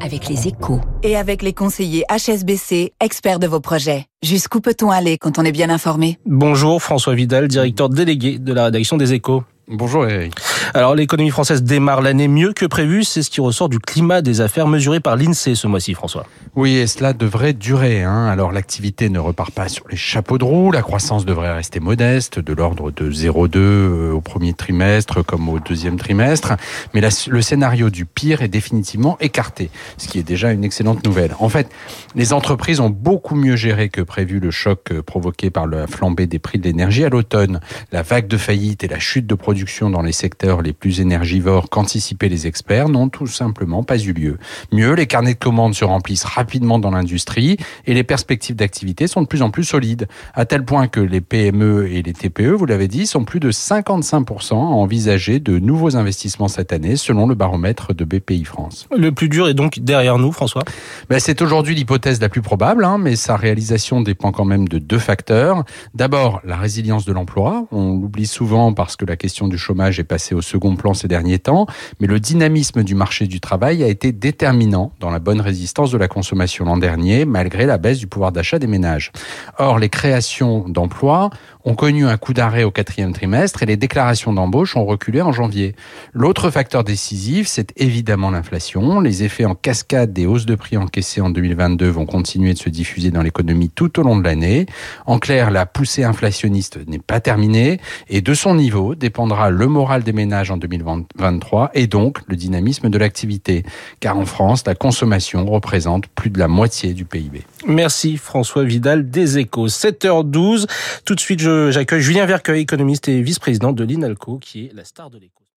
avec les échos. Et avec les conseillers HSBC, experts de vos projets. Jusqu'où peut-on aller quand on est bien informé? Bonjour François Vidal, directeur délégué de la rédaction des échos. Bonjour Eric. Alors l'économie française démarre l'année mieux que prévu, c'est ce qui ressort du climat des affaires mesuré par l'INSEE ce mois-ci François. Oui, et cela devrait durer. Hein. Alors l'activité ne repart pas sur les chapeaux de roue, la croissance devrait rester modeste, de l'ordre de 0,2 euh, au premier trimestre comme au deuxième trimestre, mais le scénario du pire est définitivement écarté, ce qui est déjà une excellente nouvelle. En fait, les entreprises ont beaucoup mieux géré que prévu le choc euh, provoqué par la flambée des prix de l'énergie à l'automne. La vague de faillite et la chute de production dans les secteurs les plus énergivores qu'anticipaient les experts n'ont tout simplement pas eu lieu. Mieux, les carnets de commandes se remplissent rapidement dans l'industrie et les perspectives d'activité sont de plus en plus solides, à tel point que les PME et les TPE, vous l'avez dit, sont plus de 55% à envisager de nouveaux investissements cette année, selon le baromètre de BPI France. Le plus dur est donc derrière nous, François? Ben, C'est aujourd'hui l'hypothèse la plus probable, hein, mais sa réalisation dépend quand même de deux facteurs. D'abord, la résilience de l'emploi. On l'oublie souvent parce que la question du chômage est passé au second plan ces derniers temps, mais le dynamisme du marché du travail a été déterminant dans la bonne résistance de la consommation l'an dernier, malgré la baisse du pouvoir d'achat des ménages. Or, les créations d'emplois ont connu un coup d'arrêt au quatrième trimestre et les déclarations d'embauche ont reculé en janvier. L'autre facteur décisif, c'est évidemment l'inflation. Les effets en cascade des hausses de prix encaissées en 2022 vont continuer de se diffuser dans l'économie tout au long de l'année. En clair, la poussée inflationniste n'est pas terminée et de son niveau dépendra le moral des ménages en 2023 et donc le dynamisme de l'activité. Car en France, la consommation représente plus de la moitié du PIB. Merci François Vidal des Échos. 7h12. Tout de suite, j'accueille Julien Vercueil, économiste et vice-président de l'INALCO, qui est la star de l'écho.